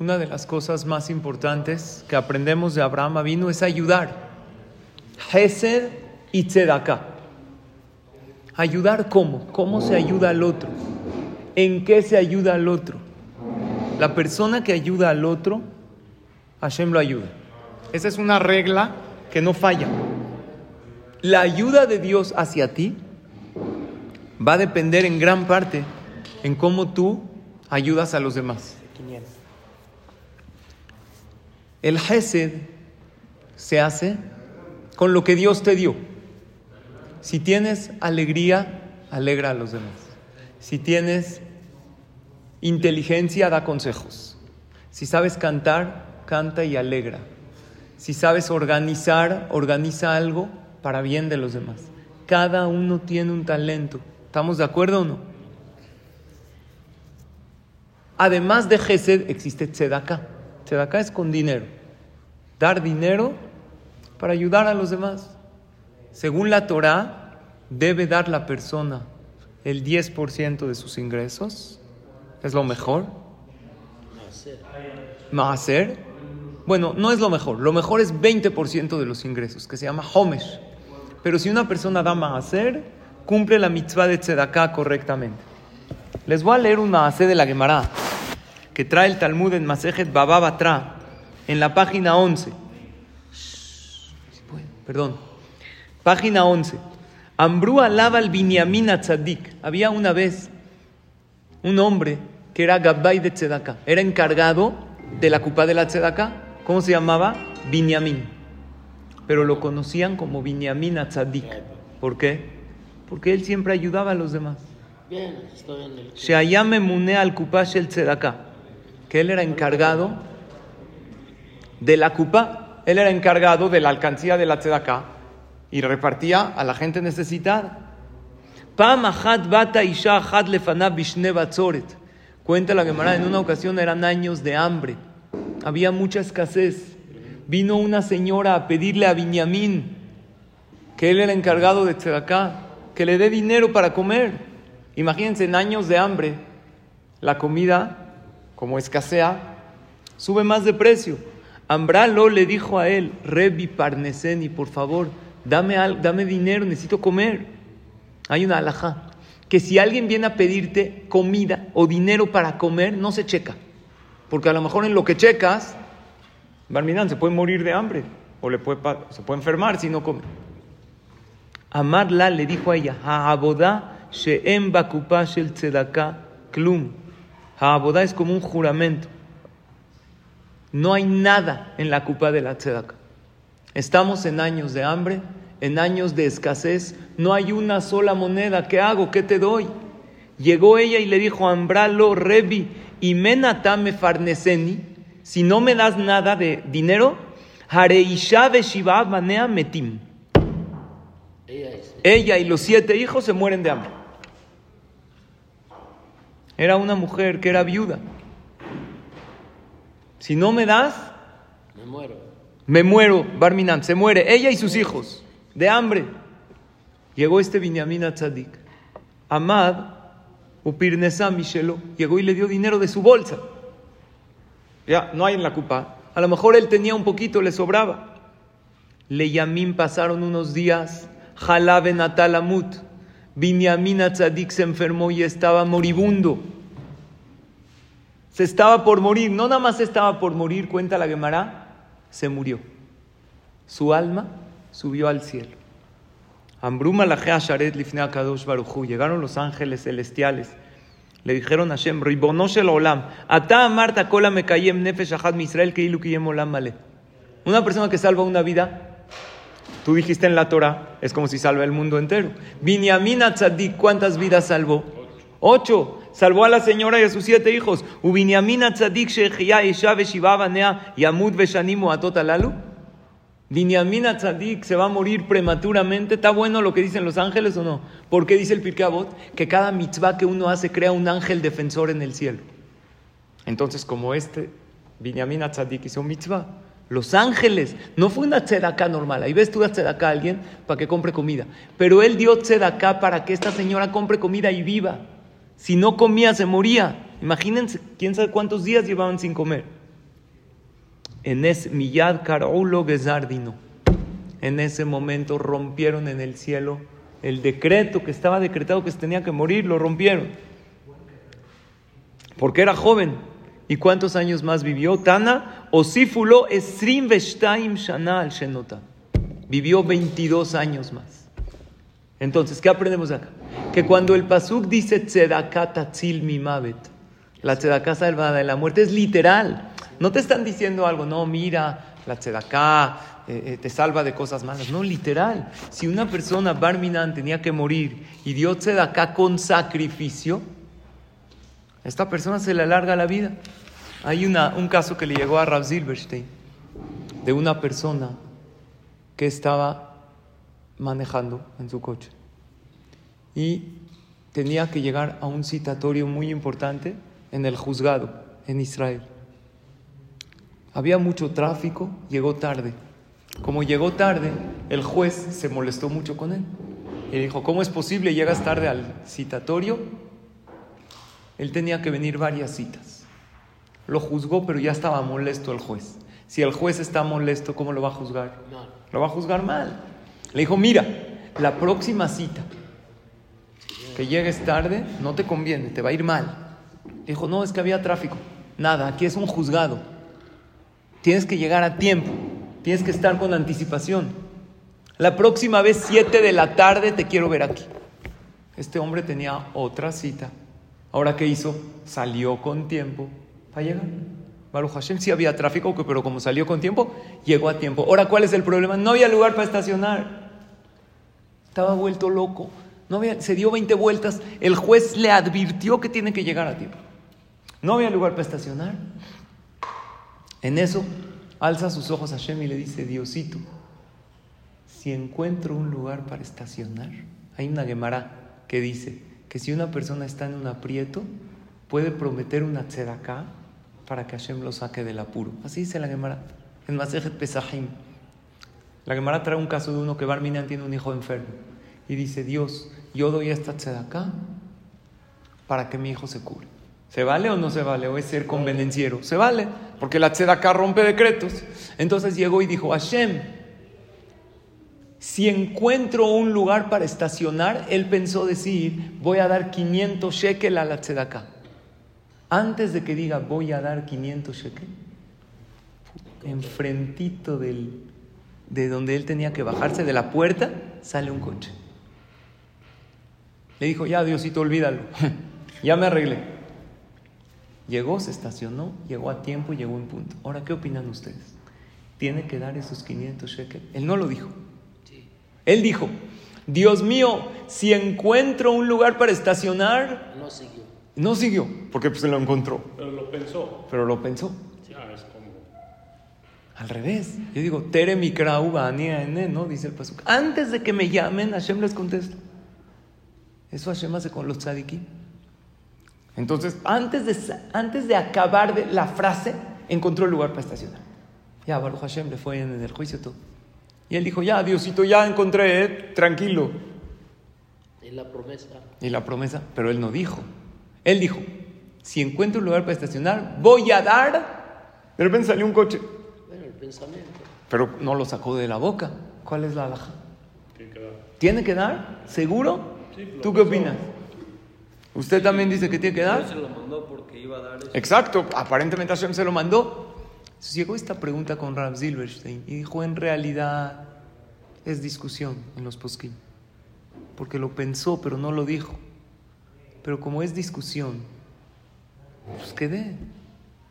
Una de las cosas más importantes que aprendemos de Abraham vino es ayudar. Hesed y tzedakah. Ayudar cómo? ¿Cómo se ayuda al otro? ¿En qué se ayuda al otro? La persona que ayuda al otro, Hashem lo ayuda. Esa es una regla que no falla. La ayuda de Dios hacia ti va a depender en gran parte en cómo tú ayudas a los demás. El Hesed se hace con lo que Dios te dio. Si tienes alegría, alegra a los demás. Si tienes inteligencia, da consejos. Si sabes cantar, canta y alegra. Si sabes organizar, organiza algo para bien de los demás. Cada uno tiene un talento. ¿Estamos de acuerdo o no? Además de Gesed, existe Tzedakah. Tzedakah es con dinero. Dar dinero para ayudar a los demás. Según la Torah, debe dar la persona el 10% de sus ingresos. Es lo mejor. Maaser. Bueno, no es lo mejor. Lo mejor es 20% de los ingresos, que se llama Homesh. Pero si una persona da Maaser, cumple la mitzvah de Tzedakah correctamente. Les voy a leer un Maaser de la Gemara que trae el Talmud en Masejet Baba Batra, en la página 11. Perdón. Página 11. Ambrú alaba al Binyamin Tzadik. Había una vez un hombre que era Gabbay de Tzedakah. Era encargado de la cupa de la Tzedakah. ¿Cómo se llamaba? Binyamin. Pero lo conocían como Binyamin Tzadik. ¿Por qué? Porque él siempre ayudaba a los demás. Bien, estoy en el... Al Kupash el Tzedakah que él era encargado de la cupa, él era encargado de la alcancía de la tzedaká y repartía a la gente necesitada. Cuenta la Gemara, en una ocasión eran años de hambre, había mucha escasez. Vino una señora a pedirle a Binyamin, que él era encargado de tzedaká, que le dé dinero para comer. Imagínense, en años de hambre, la comida como escasea, sube más de precio. Ambralo le dijo a él, Rebi Parneseni, por favor, dame, dame dinero, necesito comer. Hay una alhaja, que si alguien viene a pedirte comida o dinero para comer, no se checa. Porque a lo mejor en lo que checas, Barminan se puede morir de hambre o le puede, se puede enfermar si no come. Amarla le dijo a ella, Ha'abodá she'em bakupash el tzedaka klum. Ha'abodá es como un juramento. No hay nada en la cupa de la tzedaka. Estamos en años de hambre, en años de escasez. No hay una sola moneda. ¿Qué hago? ¿Qué te doy? Llegó ella y le dijo, Ambralo, Rebi, y menatame farneseni, si no me das nada de dinero, Hareisha Shiva Banea Metim. Ella y los siete hijos se mueren de hambre. Era una mujer que era viuda. Si no me das, me muero. Me muero, Barminan, se muere ella y sus hijos de hambre. Llegó este Binyamin Tzadik. Amad, Upirnesa Michelo, llegó y le dio dinero de su bolsa. Ya, no hay en la cupa. A lo mejor él tenía un poquito, le sobraba. Le Yamín pasaron unos días. Jalabe Natalamut. Binyamin Tzadik se enfermó y estaba moribundo. Se estaba por morir, no nada más estaba por morir, cuenta la Gemara, se murió. Su alma subió al cielo. Ambruma Sharet Kadosh Baruchu. Llegaron los ángeles celestiales. Le dijeron a Hashem, Ribonoshel Olam, Ata Marta Kola Mekayem Nefesh Ahad Misrael Keilu Olam Male. Una persona que salva una vida Tú dijiste en la Torah, es como si salva el mundo entero. Binyamin Tzadik, ¿cuántas vidas salvó? Ocho. Salvó a la señora y a sus siete hijos. Ubinyamin Tzadik Shechia Isha Yamud Veshanimu Atotalalu. Binyamin Tzadik se va a morir prematuramente. ¿Está bueno lo que dicen los ángeles o no? ¿Por qué dice el Pirkei Que cada mitzvah que uno hace crea un ángel defensor en el cielo. Entonces, como este Binyamin Tzadik hizo mitzvah, los ángeles. No fue una tzedaká normal. Ahí ves tú a tzedaká a alguien para que compre comida. Pero él dio tzedaká para que esta señora compre comida y viva. Si no comía, se moría. Imagínense, quién sabe cuántos días llevaban sin comer. En ese Miyad Karaulo Gezardino. En ese momento rompieron en el cielo el decreto que estaba decretado que se tenía que morir, lo rompieron. Porque era joven. ¿Y cuántos años más vivió? Tana Osifulo Esrim Veshtaim Shana al Shenota. Vivió 22 años más. Entonces, ¿qué aprendemos acá? Que cuando el Pasuk dice Tzedakat Tatzil Mimavet, la Tzedaká salva de la muerte, es literal. No te están diciendo algo, no, mira, la Tzedaká eh, eh, te salva de cosas malas. No, literal. Si una persona, Barminan, tenía que morir y dio Tzedaká con sacrificio, esta persona se le alarga la vida. Hay una, un caso que le llegó a Rav Silverstein de una persona que estaba manejando en su coche y tenía que llegar a un citatorio muy importante en el juzgado en Israel. Había mucho tráfico, llegó tarde. Como llegó tarde, el juez se molestó mucho con él. Y dijo, ¿cómo es posible? Llegas tarde al citatorio. Él tenía que venir varias citas. Lo juzgó, pero ya estaba molesto el juez. Si el juez está molesto, ¿cómo lo va a juzgar? Lo va a juzgar mal. Le dijo, mira, la próxima cita que llegues tarde no te conviene, te va a ir mal. Dijo, no, es que había tráfico. Nada, aquí es un juzgado. Tienes que llegar a tiempo, tienes que estar con anticipación. La próxima vez, 7 de la tarde, te quiero ver aquí. Este hombre tenía otra cita. Ahora, ¿qué hizo? Salió con tiempo para llegar. Baruch Hashem sí había tráfico, pero como salió con tiempo, llegó a tiempo. Ahora, ¿cuál es el problema? No había lugar para estacionar. Estaba vuelto loco. No había, se dio 20 vueltas. El juez le advirtió que tiene que llegar a tiempo. No había lugar para estacionar. En eso, alza sus ojos a Hashem y le dice, Diosito, si encuentro un lugar para estacionar, hay una Gemara que dice que si una persona está en un aprieto, puede prometer una tzedaká para que Hashem lo saque del apuro. Así dice la Gemara en Masejet Pesahim. La Gemara trae un caso de uno que Barminan tiene un hijo enfermo y dice, Dios, yo doy esta tzedaká para que mi hijo se cure. ¿Se vale o no se vale? ¿O es ser convenenciero? Se vale, porque la tzedakah rompe decretos. Entonces llegó y dijo, Hashem, si encuentro un lugar para estacionar, él pensó decir, voy a dar 500 shekel a la tzedakah. Antes de que diga, voy a dar 500 shekel, enfrentito del, de donde él tenía que bajarse de la puerta, sale un coche. Le dijo, ya Diosito, olvídalo, ya me arreglé. Llegó, se estacionó, llegó a tiempo y llegó en punto. Ahora, ¿qué opinan ustedes? ¿Tiene que dar esos 500 shekels? Él no lo dijo. Él dijo, Dios mío, si encuentro un lugar para estacionar... No siguió. No siguió, porque pues se lo encontró. Pero lo pensó. Pero lo pensó. Ya, es como... Al revés. Yo digo, Tere mi ene, ¿no? Dice el pasuk. Antes de que me llamen, Hashem les contesta. Eso Hashem hace con los tzadikim. Entonces, antes de, antes de acabar de la frase, encontró el lugar para estacionar. Ya, Baruch Hashem le fue en el juicio todo. Y él dijo, ya, Diosito, ya encontré, eh, tranquilo. Y la promesa. Y la promesa, pero él no dijo. Él dijo, si encuentro un lugar para estacionar, voy a dar. De repente salió un coche. Bueno, el pensamiento. Pero no lo sacó de la boca. ¿Cuál es la alhaja? Tiene que dar. ¿Tiene que dar? ¿Seguro? Sí, ¿Tú qué opinas? ¿Usted también dice que tiene que dar? se lo mandó porque iba a dar eso. Exacto, aparentemente Hashem se lo mandó. Entonces llegó esta pregunta con Rav Silverstein y dijo, en realidad es discusión en los poskim. Porque lo pensó, pero no lo dijo. Pero como es discusión, pues que dé.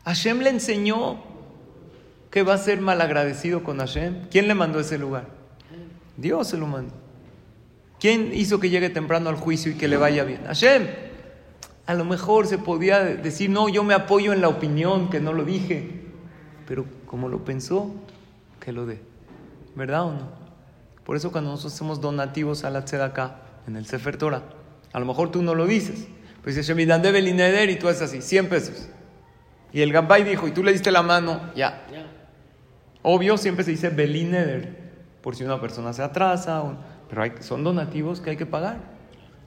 Hashem le enseñó que va a ser malagradecido con Hashem. ¿Quién le mandó ese lugar? Dios se lo mandó. ¿Quién hizo que llegue temprano al juicio y que le vaya bien? Hashem. A lo mejor se podía decir, no, yo me apoyo en la opinión, que no lo dije. Pero como lo pensó, que lo dé. ¿Verdad o no? Por eso cuando nosotros hacemos donativos a la tzedakah en el Sefer Torah, a lo mejor tú no lo dices. Pues dice Shemidan de Belineder y tú haces así, 100 pesos. Y el Gambay dijo, y tú le diste la mano, ya. Obvio, siempre se dice Belineder, por si una persona se atrasa. o- pero hay- son donativos que hay que pagar.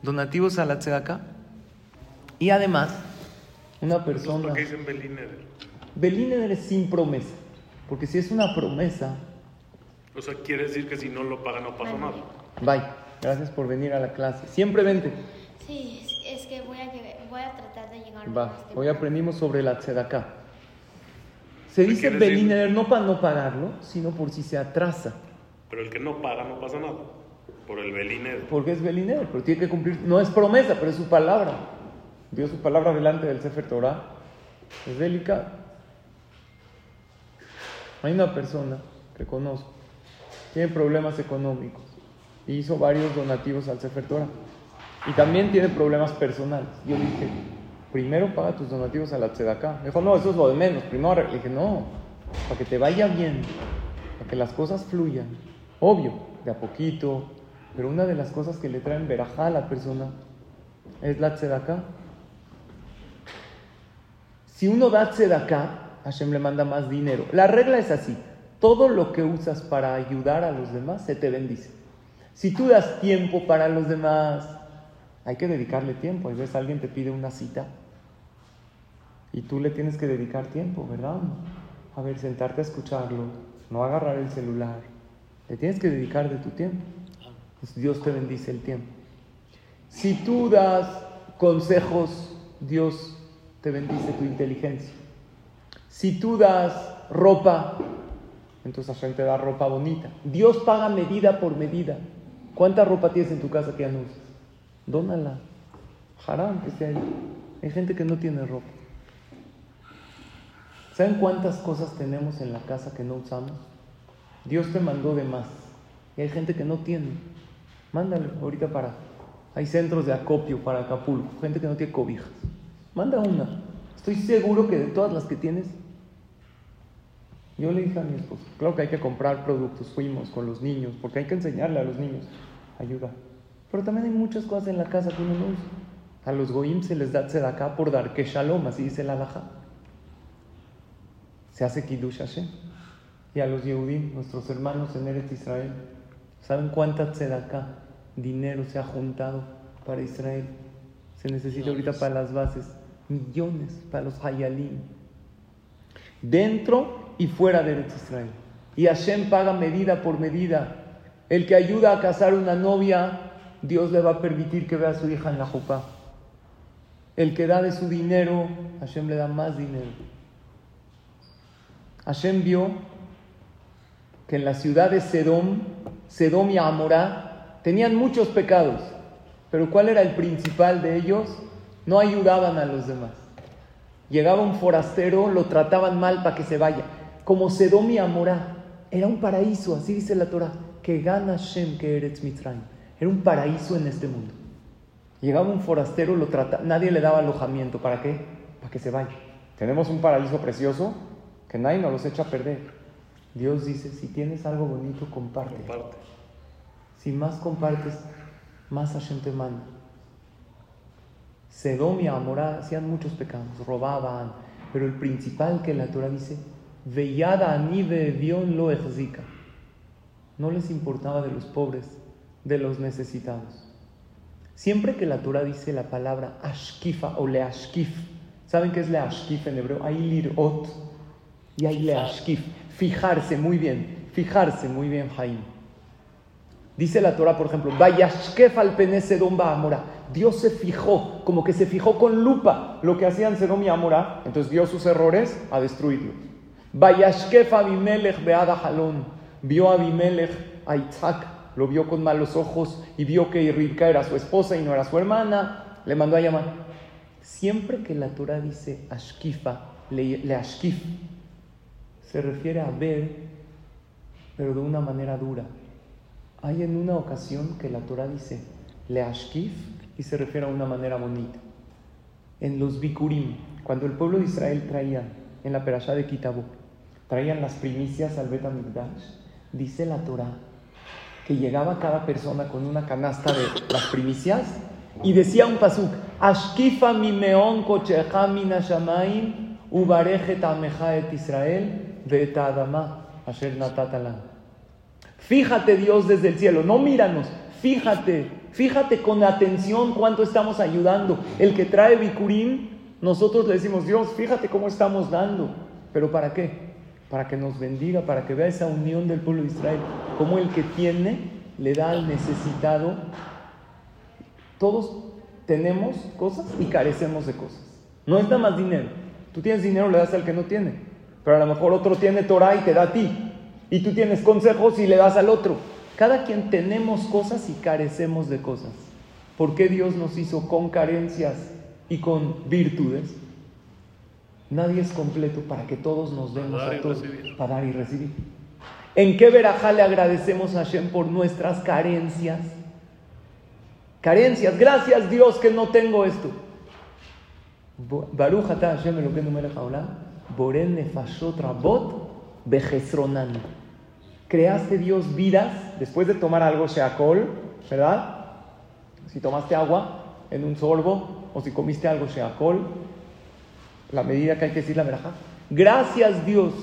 Donativos a la tzedakah. Y además, una persona... ¿Por qué dicen Belíneder? Belineder es sin promesa. Porque si es una promesa, O sea, quiere decir que si no lo paga no pasa nada. bye. Gracias por venir a la clase. Siempre vente. Sí, es- que voy a, voy a tratar de llegar Va. más Hoy aprendimos sobre la tzedaká. Se ¿Qué dice? Beliner no para no pagarlo, sino por si se atrasa. Pero el que no paga no pasa nada. Por el Beliner. Porque es Beliner, pero tiene que cumplir. No es promesa, pero es su palabra. Dio su palabra delante del Sefer Torah. Es delicado. Hay una persona que conozco, tiene problemas económicos y hizo varios donativos al Sefer Torah. Y también tiene problemas personales. Yo dije, primero paga tus donativos a la Tzedakah. Me dijo, no, eso es lo de menos. Primero arregla". Le dije, no, para que te vaya bien, para que las cosas fluyan. Obvio, de a poquito. Pero una de las cosas que le traen verajá a la persona es la Tzedakah. Si uno da tzedakah, Hashem le manda más dinero. La regla es así: todo lo que usas para ayudar a los demás se te bendice. Si tú das tiempo para los demás, hay que dedicarle tiempo. A veces alguien te pide una cita y tú le tienes que dedicar tiempo, ¿verdad? A ver, sentarte a escucharlo, no agarrar el celular. Le tienes que dedicar de tu tiempo. Pues Dios te bendice el tiempo. Si tú das consejos, Dios te bendice tu inteligencia. Si tú das ropa, entonces Hashem te da ropa bonita. Dios paga medida por medida. ¿Cuánta ropa tienes en tu casa que ya no usas? Dónala. Haram que esté ahí. Hay gente que no tiene ropa. ¿Saben cuántas cosas tenemos en la casa que no usamos? Dios te mandó de más. Y hay gente que no tiene. Mándale ahorita para. Hay centros de acopio para Acapulco. Gente que no tiene cobijas. Manda una. Estoy seguro que de todas las que tienes. Yo le dije a mi esposo, claro que hay que comprar productos, fuimos con los niños, porque hay que enseñarle a los niños, ayuda. Pero también hay muchas cosas en la casa que uno no usa. A los goim se les da tzedakah por dar que shalom, así dice la alajá. Se hace kiddush Hashem. Y a los Yehudim, nuestros hermanos en Eretz Israel, ¿saben cuánta tzedakah, dinero se ha juntado para Israel? Se necesita ahorita para las bases. Millones para los hayalim. Dentro y fuera de Eretz Israel. Y Hashem paga medida por medida. El que ayuda a casar una novia, Dios le va a permitir que vea a su hija en la jupá. El que da de su dinero, Hashem le da más dinero. Hashem vio que en la ciudad de Sedom, Sedom y Amorá, tenían muchos pecados. Pero ¿cuál era el principal de ellos? No ayudaban a los demás. Llegaba un forastero, lo trataban mal para que se vaya. Como Sedom y Amorá. Era un paraíso, así dice la Torah. Que gana Shem que Eretz Mitzrayim. Era un paraíso en este mundo. Llegaba un forastero, lo trata, nadie le daba alojamiento. ¿Para qué? Para que se vaya. Tenemos un paraíso precioso que nadie nos los echa a perder. Dios dice, si tienes algo bonito, comparte. Comparte. Si más compartes, más Hashem te manda. Sedom y Amorá hacían muchos pecados, robaban, pero el principal que la Torah dice, Veyada ani bevión lo ejzika. No les importaba de los pobres, de los necesitados. Siempre que la Torah dice la palabra ashkifa o leashkif, ¿saben qué es leashkif en hebreo? Hay lirot y hay leashkif. Fijarse muy bien, fijarse muy bien, Jaim. Dice la Torah, por ejemplo, Vayashkef al pene Sedom Amora. Dios se fijó, como que se fijó con lupa lo que hacían Sedom y Amora. Entonces vio sus errores a destruirlos. Vayashkef Abimelech Beada. Vio a Abimelech a Isaac, lo vio con malos ojos y vio que Ribka era su esposa y no era su hermana. Le mandó a llamar. Siempre que la Torah dice Ashkifa, le, le Ashkif, se refiere a ver, pero de una manera dura. Hay en una ocasión que la Torah dice Leashkif y se refiere a una manera bonita. En los Bikurim, cuando el pueblo de Israel traía en la perashá de Kitabú, traían las primicias al Bet dice la Torah que llegaba cada persona con una canasta de las primicias y decía un pasuk, Ashkifa mi meon kochecha min et Israel asher. Fíjate Dios desde el cielo, no míranos, fíjate, fíjate con atención cuánto estamos ayudando. El que trae Bikurim, nosotros le decimos, Dios, fíjate cómo estamos dando. ¿Pero para qué? Para que nos bendiga, para que vea esa unión del pueblo de Israel, como el que tiene le da al necesitado. Todos tenemos cosas y carecemos de cosas. No es nada más dinero. Tú tienes dinero, le das al que no tiene. Pero a lo mejor otro tiene Torah y te da a ti. Y tú tienes consejos y le das al otro. Cada quien tenemos cosas y carecemos de cosas. ¿Por qué Dios nos hizo con carencias y con virtudes? Nadie es completo para que todos nos demos a todos para dar y recibir. ¿En qué verajá le agradecemos a Hashem por nuestras carencias? Carencias. Gracias Dios que no tengo esto. Baruch atah Hashem Elokeinu melech haolam, nefashot rabot bechesronan. Creaste Dios vidas después de tomar algo sheakol, ¿verdad? Si tomaste agua en un sorbo o si comiste algo sheakol, la medida que hay que decir la verajá. Gracias Dios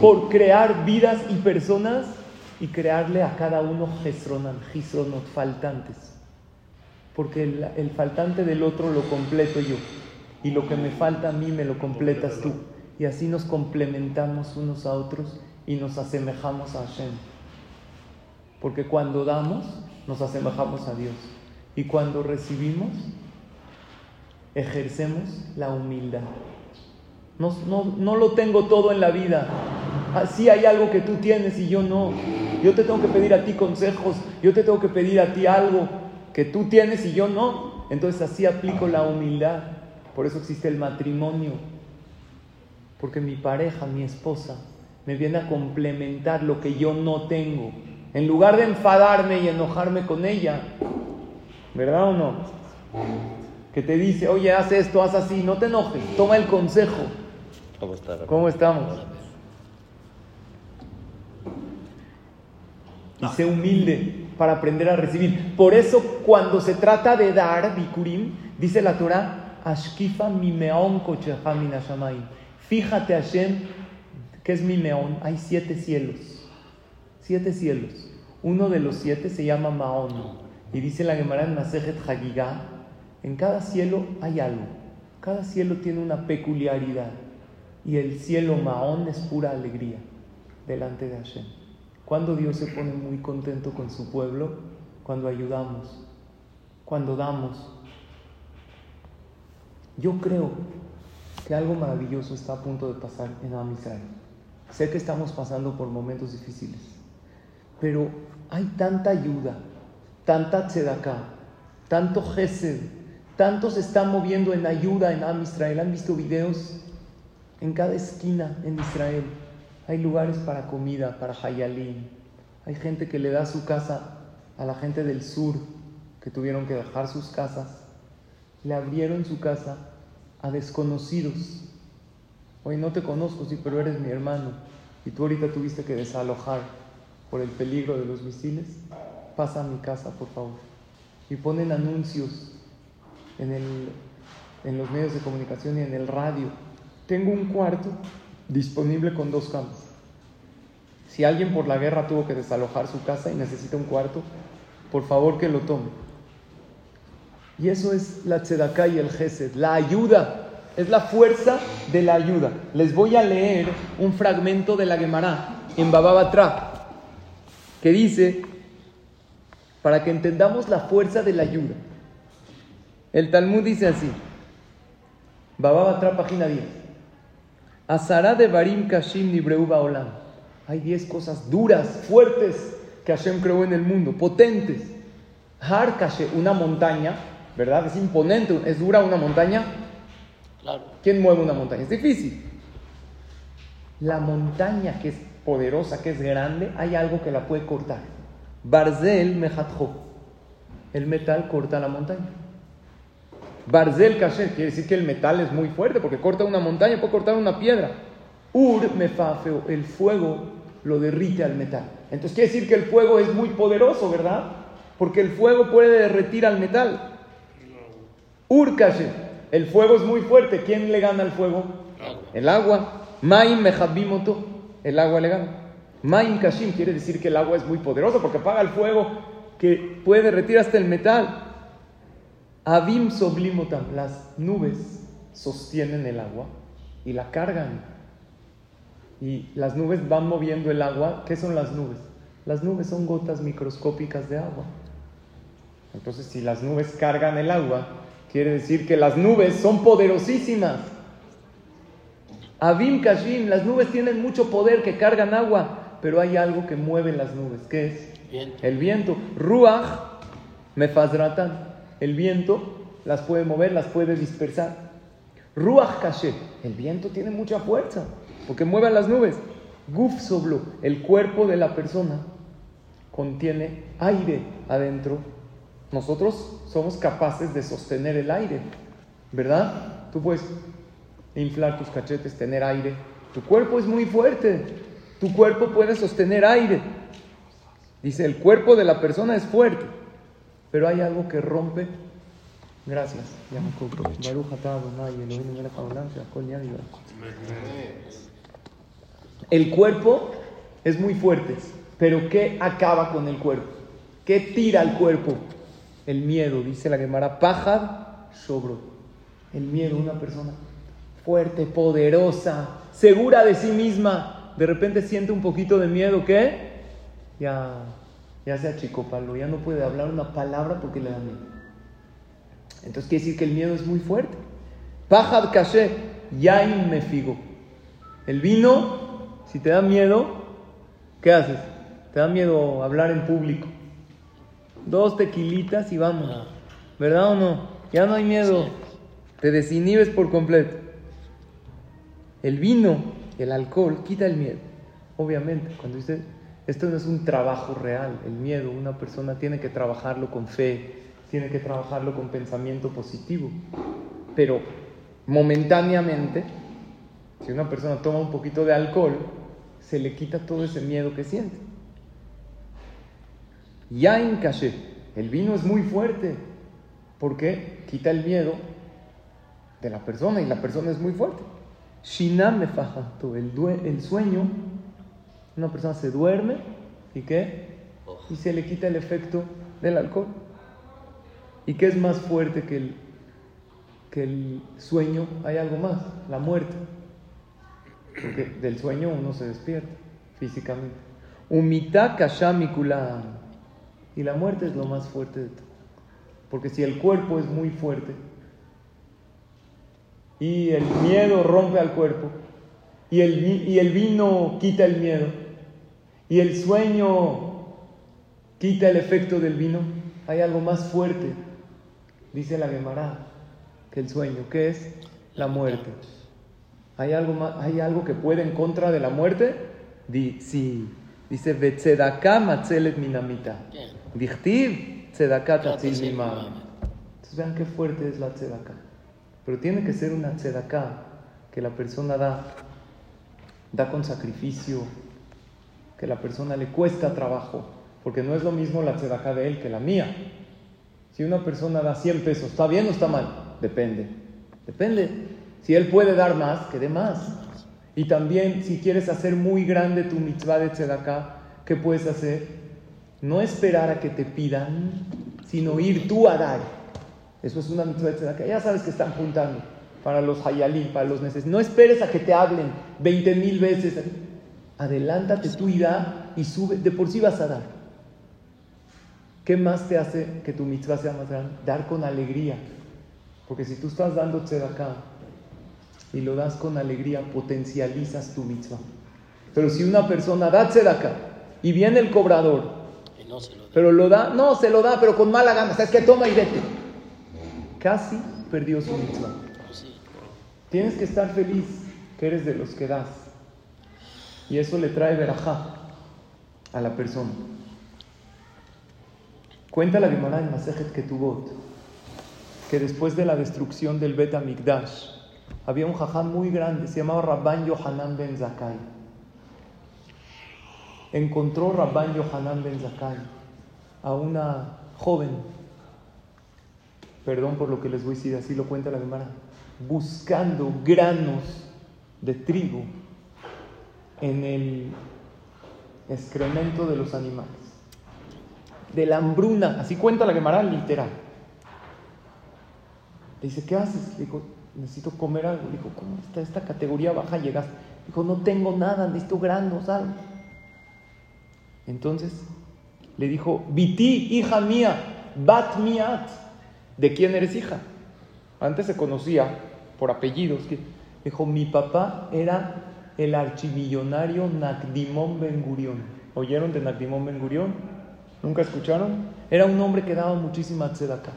por crear vidas y personas y crearle a cada uno Jesronan, Gisronot, faltantes. Porque el, el faltante del otro lo completo yo. Y lo que me falta a mí me lo completas tú. Y así nos complementamos unos a otros y nos asemejamos a Hashem. Porque cuando damos, nos asemejamos a Dios. Y cuando recibimos, ejercemos la humildad. No, no, no lo tengo todo en la vida. Así hay algo que tú tienes y yo no. Yo te tengo que pedir a ti consejos, yo te tengo que pedir a ti algo que tú tienes y yo no. Entonces así aplico la humildad. Por eso existe el matrimonio. Porque mi pareja, mi esposa, me viene a complementar lo que yo no tengo. En lugar de enfadarme y enojarme con ella. ¿Verdad o no? Que te dice, oye, haz esto, haz así, no te enojes, toma el consejo. ¿Cómo está? ¿Cómo estamos? Y sé humilde para aprender a recibir. Por eso, cuando se trata de dar, Bikurim, dice la Torah, Ashkifa mimeon. Fíjate, Hashem, que es mimeón. Hay siete cielos. Siete cielos. Uno de los siete se llama Maón. Y dice la Gemara en Masejet Hagigah, en cada cielo hay algo. Cada cielo tiene una peculiaridad. Y el cielo Maón es pura alegría delante de Hashem. Cuando Dios se pone muy contento con su pueblo, cuando ayudamos, cuando damos. Yo creo que algo maravilloso está a punto de pasar en Am. Sé que estamos pasando por momentos difíciles, pero hay tanta ayuda, tanta tzedakah, tanto gesed, tanto se está moviendo en ayuda en Am Israel. ¿Han visto videos? En cada esquina en Israel hay lugares para comida, para hayalim. Hay gente que le da su casa a la gente del sur que tuvieron que dejar sus casas. Le abrieron su casa a desconocidos. Oye, no te conozco, sí, pero eres mi hermano. Y tú ahorita tuviste que desalojar por el peligro de los misiles. Pasa a mi casa, por favor. Y ponen anuncios en, el, en los medios de comunicación y en el radio. Tengo un cuarto disponible con dos camas. Si alguien por la guerra tuvo que desalojar su casa y necesita un cuarto, por favor que lo tome. Y eso es la tzedaká y el gesed, la ayuda, es la fuerza de la ayuda. Les voy a leer un fragmento de la Gemara en Baba Batra, que dice, para que entendamos la fuerza de la ayuda. El Talmud dice así, Baba Batra, página 10. Azara de Barim Kashim Nibreu Baolam. Hay 10 cosas duras, fuertes que Hashem creó en el mundo, potentes. Har Kashe, una montaña, ¿verdad? Es imponente, es dura una montaña. Claro. ¿Quién mueve una montaña? Es difícil. La montaña que es poderosa, que es grande, hay algo que la puede cortar. Barzel Mejatjo. El metal corta la montaña. Barzel Kasher quiere decir que el metal es muy fuerte porque corta una montaña, puede cortar una piedra. Ur Mefafeo, el fuego lo derrite al metal. Entonces quiere decir que el fuego es muy poderoso, ¿verdad? Porque el fuego puede derretir al metal. Ur Kasher, el fuego es muy fuerte. ¿Quién le gana al fuego? El agua. Maim Mejabimoto, el agua le gana. Maim Kashim quiere decir que el agua es muy poderoso porque apaga el fuego que puede derretir hasta el metal. Avim Soblimotam, las nubes sostienen el agua y la cargan. y las nubes van moviendo el agua. ¿Qué son las nubes? Las nubes son gotas microscópicas de agua. Entonces, si las nubes cargan el agua, quiere decir que las nubes son poderosísimas. Abim Kashim, las nubes tienen mucho poder que cargan agua, pero hay algo que mueve las nubes. ¿Qué es? El viento. Ruach mefazratan. El viento las puede mover, las puede dispersar. Ruach Kashe. El viento tiene mucha fuerza porque mueve las nubes. Guf soblo. El cuerpo de la persona contiene aire adentro nosotros somos capaces de sostener el aire, ¿verdad? Tú puedes inflar tus cachetes, tener aire. Tu cuerpo es muy fuerte. Tu cuerpo puede sostener aire. Dice, el cuerpo de la persona es fuerte, pero hay algo que rompe. Gracias. El cuerpo es muy fuerte, pero ¿qué acaba con el cuerpo? ¿Qué tira al cuerpo? El miedo, dice la Gemara, paja sobro. El miedo, una persona fuerte, poderosa, segura de sí misma, de repente siente un poquito de miedo, ¿qué? Ya, ya se achicopaló, ya no puede hablar una palabra porque le da miedo. Entonces quiere decir que el miedo es muy fuerte. Pajad caché, yain me figo. El vino, si te da miedo, ¿qué haces? Te da miedo hablar en público dos tequilitas y vamos. ¿Verdad o no? Ya no hay miedo. Te desinhibes por completo. El vino, el alcohol, quita el miedo. Obviamente, cuando dice, esto no es un trabajo real, el miedo, una persona tiene que trabajarlo con fe, tiene que trabajarlo con pensamiento positivo. Pero momentáneamente, si una persona toma un poquito de alcohol, se le quita todo ese miedo que siente. Yain caché. El vino es muy fuerte porque quita el miedo de la persona y la persona es muy fuerte. Shinam el, el sueño, una persona se duerme y qué? Y se le quita el efecto del alcohol. ¿Y qué es más fuerte que el, que el sueño? Hay algo más, la muerte. Porque del sueño uno se despierta físicamente. Kashamikula. Y la muerte es lo más fuerte de todo. Porque si el cuerpo es muy fuerte y el miedo rompe al cuerpo y el, y el vino quita el miedo y el sueño quita el efecto del vino, hay algo más fuerte, dice la Gemara, que el sueño, que es la muerte. ¿Hay algo, más, ¿Hay algo que puede en contra de la muerte? Di, sí. Dice, matzelet minamita. Dichtiv, tzedakat Entonces vean qué fuerte es la tzedaká. Pero tiene que ser una tzedaká que la persona da, da con sacrificio, que la persona le cuesta trabajo, porque no es lo mismo la tzedaká de él que la mía. Si una persona da 100 pesos, ¿está bien o está mal? Depende. Depende. Si él puede dar más, que dé más. Y también, si quieres hacer muy grande tu mitzvah de tzedaká, ¿qué puedes hacer? No esperar a que te pidan, sino ir tú a dar. Eso es una mitzvah que ya sabes que están juntando para los hayalí, para los necesitados. No esperes a que te hablen 20 mil veces. Adelántate tú y da y sube. De por sí vas a dar. ¿Qué más te hace que tu mitzvah sea más grande? Dar con alegría. Porque si tú estás dando tzedakah y lo das con alegría, potencializas tu mitzvah. Pero si una persona da tzedakah y viene el cobrador pero lo da, no, se lo da, pero con mala gana. ¿Sabes que Toma y vete. Casi perdió su mitzvah. Tienes que estar feliz que eres de los que das. Y eso le trae verajá a la persona. Cuenta la Gemara en Masejet Ketubot que después de la destrucción del Bet Amigdash había un jajam muy grande, se llamaba Rabban Yohanan ben Zakai encontró Rabban Yohanan ben Zakai a una joven, perdón por lo que les voy a decir, así lo cuenta la Gemara, buscando granos de trigo en el excremento de los animales, de la hambruna, así cuenta la Gemara literal. Le dice, ¿qué haces? Le dijo, necesito comer algo. Le dijo, ¿cómo está esta categoría baja llegas? Dijo, no tengo nada, necesito granos, algo. Entonces le dijo, Viti, hija mía, bat miat. ¿De quién eres hija? Antes se conocía por apellidos. Dijo, mi papá era el archimillonario Nakdimon Ben Gurion. ¿Oyeron de Nakdimon Ben Gurion? ¿Nunca escucharon? Era un hombre que daba muchísima tzedakah.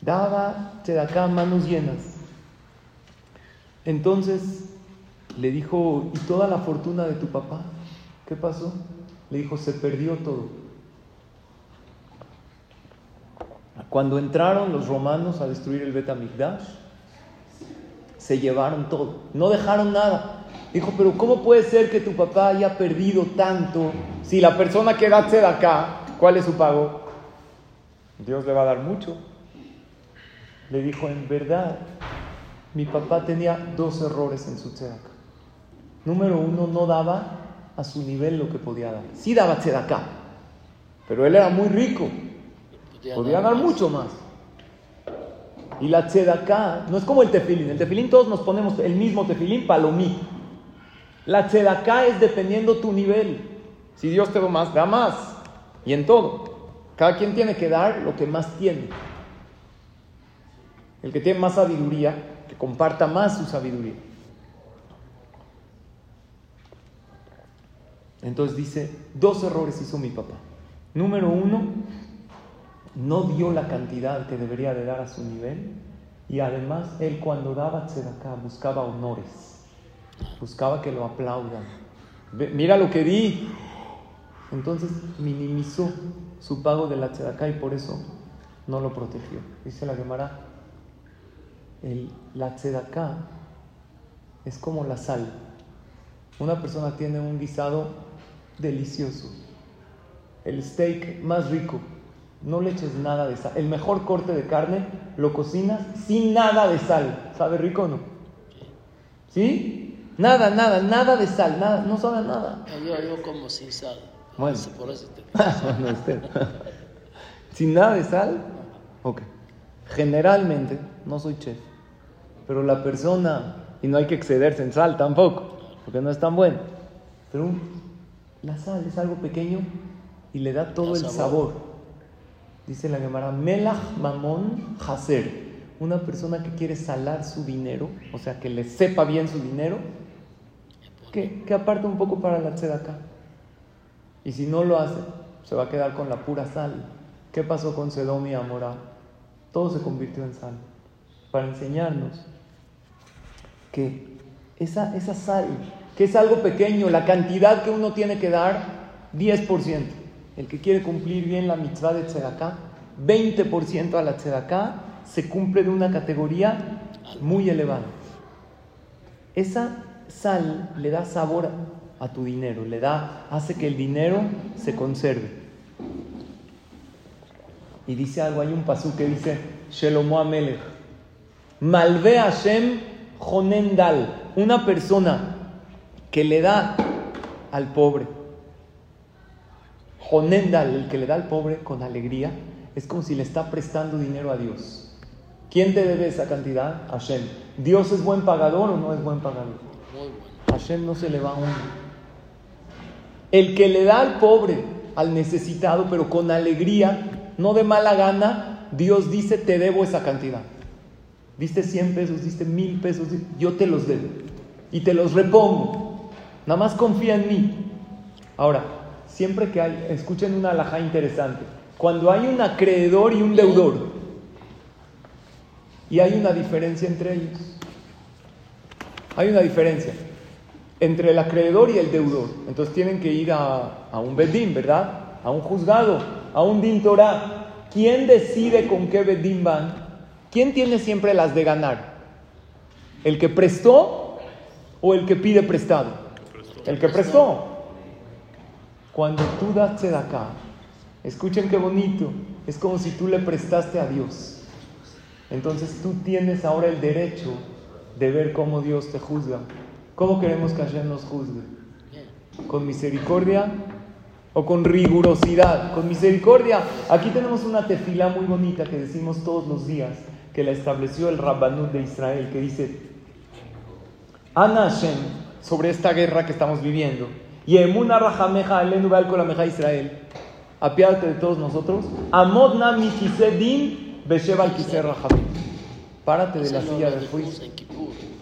Daba tzedakah manos llenas. Entonces le dijo, ¿y toda la fortuna de tu papá? ¿Qué pasó? Le dijo, se perdió todo. Cuando entraron los romanos a destruir el Betamigdash, se llevaron todo, no dejaron nada. Dijo, pero ¿cómo puede ser que tu papá haya perdido tanto si la persona que da acá, ¿cuál es su pago? Dios le va a dar mucho. Le dijo, en verdad, mi papá tenía dos errores en su tzedakah. Número uno, no daba a su nivel lo que podía dar. Sí daba tzedakah, pero él era muy rico. Podía dar mucho más. Y la tzedakah no es como el tefilín. El tefilín todos nos ponemos el mismo tefilín palomí. La tzedakah es dependiendo tu nivel. Si Dios te da más, da más. Y en todo. Cada quien tiene que dar lo que más tiene. El que tiene más sabiduría, que comparta más su sabiduría. Entonces dice, dos errores hizo mi papá. Número uno, no dio la cantidad que debería de dar a su nivel y además él cuando daba tzedakah buscaba honores, buscaba que lo aplaudan. Mira lo que di. Entonces minimizó su pago de la tzedakah y por eso no lo protegió. Dice la Gemara, el, la tzedakah es como la sal. Una persona tiene un guisado delicioso, el steak más rico, no le eches nada de sal. El mejor corte de carne lo cocinas sin nada de sal. ¿Sabe rico o no? ¿Sí? Nada, nada, nada de sal, nada, no sabe nada. Yo, yo como sin sal. Bueno. Por eso te bueno, usted. ¿Sin nada de sal? Ok. Generalmente, no soy chef, pero la persona, y no hay que excederse en sal tampoco, porque no es tan bueno, pero la sal es algo pequeño y le da todo el sabor. Dice la Gemara, Melach Mamón Haser. Una persona que quiere salar su dinero, o sea, que le sepa bien su dinero, que, que aparte un poco para la acá Y si no lo hace, se va a quedar con la pura sal. ¿Qué pasó con Sedom y Amorá? Todo se convirtió en sal. Para enseñarnos que esa, esa sal, que es algo pequeño, la cantidad que uno tiene que dar, 10% el que quiere cumplir bien la mitzvah de tzedaká, 20% a la tzedaká se cumple de una categoría muy elevada. Esa sal le da sabor a tu dinero, le da, hace que el dinero se conserve. Y dice algo, hay un pasú que dice, Shelomo Amelech, Malve Hashem Jonendal, una persona que le da al pobre, Jonendal, el que le da al pobre con alegría, es como si le está prestando dinero a Dios. ¿Quién te debe esa cantidad? Hashem. ¿Dios es buen pagador o no es buen pagador? Hashem no se le va a uno. El que le da al pobre, al necesitado, pero con alegría, no de mala gana, Dios dice, te debo esa cantidad. Diste 100 pesos, diste mil pesos, yo te los debo. Y te los repongo. Nada más confía en mí. Ahora, siempre que hay, escuchen una alhaja interesante, cuando hay un acreedor y un deudor, y hay una diferencia entre ellos, hay una diferencia entre el acreedor y el deudor, entonces tienen que ir a, un bedín, ¿verdad? A un juzgado, a un din ¿Quién decide con qué bedín van? ¿Quién tiene siempre las de ganar? ¿El que prestó o el que pide prestado? El que prestó. Cuando tú das acá, escuchen qué bonito, es como si tú le prestaste a Dios. Entonces tú tienes ahora el derecho de ver cómo Dios te juzga. ¿Cómo queremos que Hashem nos juzgue? ¿Con misericordia o con rigurosidad? Con misericordia. Aquí tenemos una tefila muy bonita que decimos todos los días, que la estableció el Rabbanut de Israel, que dice, Ana Hashem, sobre esta guerra que estamos viviendo. Y Emuna Rajameja Alenu Meja Israel. Apiádate de todos nosotros. Amodna Mikisedin Besheba Rahamim. Párate de la silla del juicio.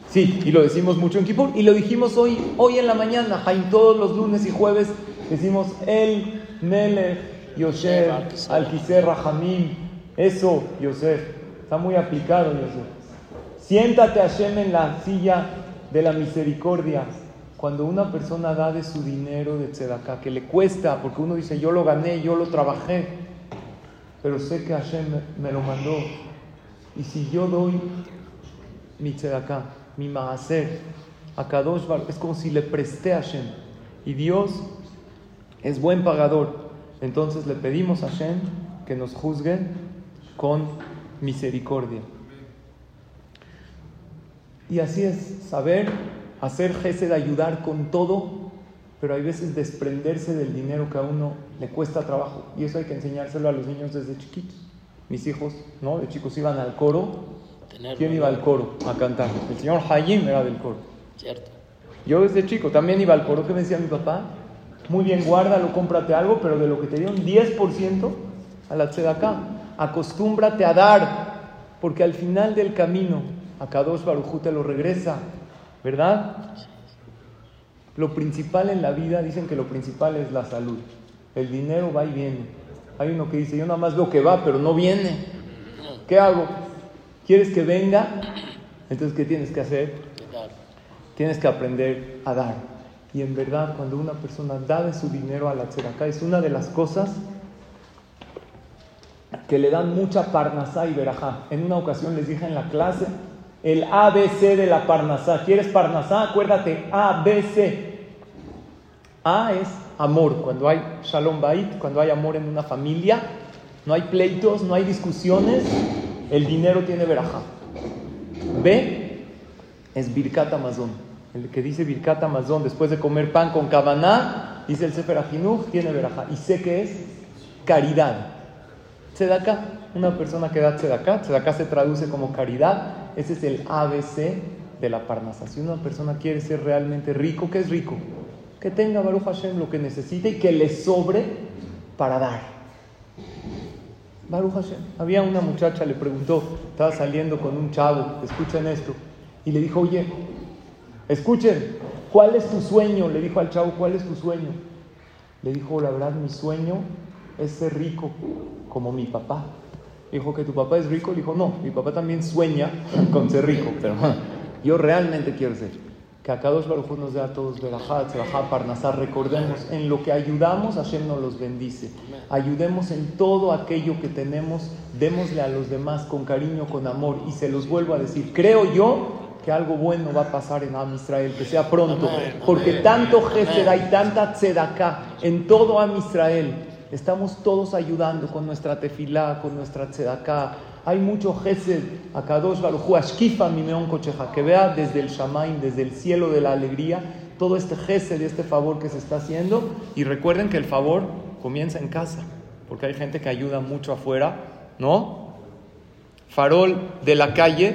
Sí, y lo decimos mucho en Kippur. Y lo dijimos hoy, hoy en la mañana. Jaim, todos los lunes y jueves decimos El Melech Yosef Alkiser Rahamim. Eso, Yosef. Está muy aplicado, Yosef. Siéntate Hashem en la silla de la misericordia. Cuando una persona da de su dinero de tzedakah, que le cuesta, porque uno dice, yo lo gané, yo lo trabajé, pero sé que Hashem me, lo mandó. Y si yo doy mi tzedakah, mi maaser, a Kadosh Baruch, es como si le presté a Hashem. Y Dios es buen pagador. Entonces le pedimos a Hashem que nos juzgue con misericordia. Y así es, saber hacer gesed, ayudar con todo, pero hay veces desprenderse del dinero que a uno le cuesta trabajo. Y eso hay que enseñárselo a los niños desde chiquitos. Mis hijos, ¿no? De chicos iban al coro. ¿Quién iba al coro a cantar? El señor Hayim era del coro. Cierto. Yo desde chico también iba al coro. ¿Qué me decía mi papá? Muy bien, guárdalo, cómprate algo, pero de lo que te dieron 10% a la tzedakah. Acostúmbrate a dar, porque al final del camino, a Kadosh Barujú te lo regresa, ¿verdad? Lo principal en la vida, dicen que lo principal es la salud. El dinero va y viene. Hay uno que dice, yo nada más veo que va, pero no viene. ¿Qué hago? ¿Quieres que venga? Entonces, ¿qué tienes que hacer? Tienes que aprender a dar. Y en verdad, cuando una persona da de su dinero a la tzedakah, es una de las cosas que le dan mucha parnasá y verajá. En una ocasión les dije en la clase el ABC de la parnasá. ¿Quieres parnasá? Acuérdate, ABC. A es amor. Cuando hay shalom bait, cuando hay amor en una familia, no hay pleitos, no hay discusiones, el dinero tiene verajá. B es Birkat Amazon. El que dice Birkat Amazon después de comer pan con cabaná, dice el Sefer Ajinuj, tiene verajá. Y sé que es caridad. Tzedaká, una persona que da tzedaká, tzedaká se traduce como caridad, ese es el ABC de la parnasa. Si una persona quiere ser realmente rico, ¿qué es rico? Que tenga Baruch Hashem lo que necesite y que le sobre para dar. Baruch Hashem. Había una muchacha, le preguntó, estaba saliendo con un chavo, escuchen esto, y le dijo, oye, escuchen, ¿cuál es tu sueño? Le dijo al chavo, ¿cuál es tu sueño? Le dijo, la verdad, mi sueño es ser rico como mi papá. Dijo que tu papá es rico. Le dijo, no, mi papá también sueña con ser rico, pero yo realmente quiero ser. Que a Kadosh Baruj nos dé a todos verajá, tzedajá, parnasá. Recordemos, en lo que ayudamos, Hashem nos los bendice. Ayudemos en todo aquello que tenemos, démosle a los demás con cariño, con amor. Y se los vuelvo a decir, creo yo que algo bueno va a pasar en Am Israel, que sea pronto. Porque tanto Gesed hay tanta tzedaká en todo Am Israel. Estamos todos ayudando con nuestra tefilá, con nuestra tzedaká. Hay mucho gesed, Akadosh Baruchu, Ashkifa Mimeon Kocheja, que vea desde el Shamaim, desde el cielo de la alegría, todo este gesed este favor que se está haciendo. Y recuerden que el favor comienza en casa, porque hay gente que ayuda mucho afuera, ¿no? Farol de la calle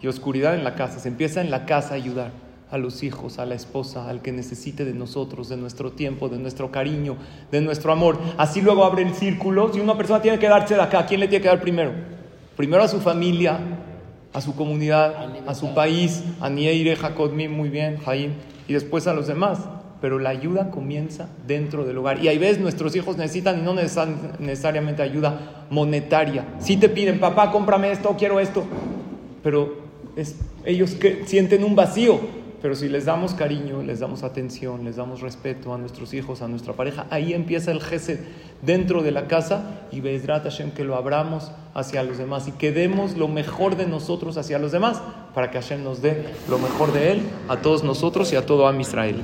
y oscuridad en la casa. Se empieza en la casa a ayudar a los hijos, a la esposa, al que necesite de nosotros, de nuestro tiempo, de nuestro cariño, de nuestro amor. Así luego abre el círculo. Si una persona tiene que darse de acá, ¿a quién le tiene que dar primero? Primero a su familia, a su comunidad, a su país, a Nieire, Jacodmi, muy bien, Jaim, y después a los demás. Pero la ayuda comienza dentro del hogar. Y hay veces nuestros hijos necesitan, y no necesariamente ayuda monetaria. Si te piden, papá, cómprame esto, quiero esto. Pero es, ellos que sienten un vacío. Pero si les damos cariño, les damos atención, les damos respeto a nuestros hijos, a nuestra pareja, ahí empieza el gesed dentro de la casa y Bezrat Hashem que lo abramos hacia los demás y que demos lo mejor de nosotros hacia los demás para que Hashem nos dé lo mejor de él a todos nosotros y a todo Am Israel.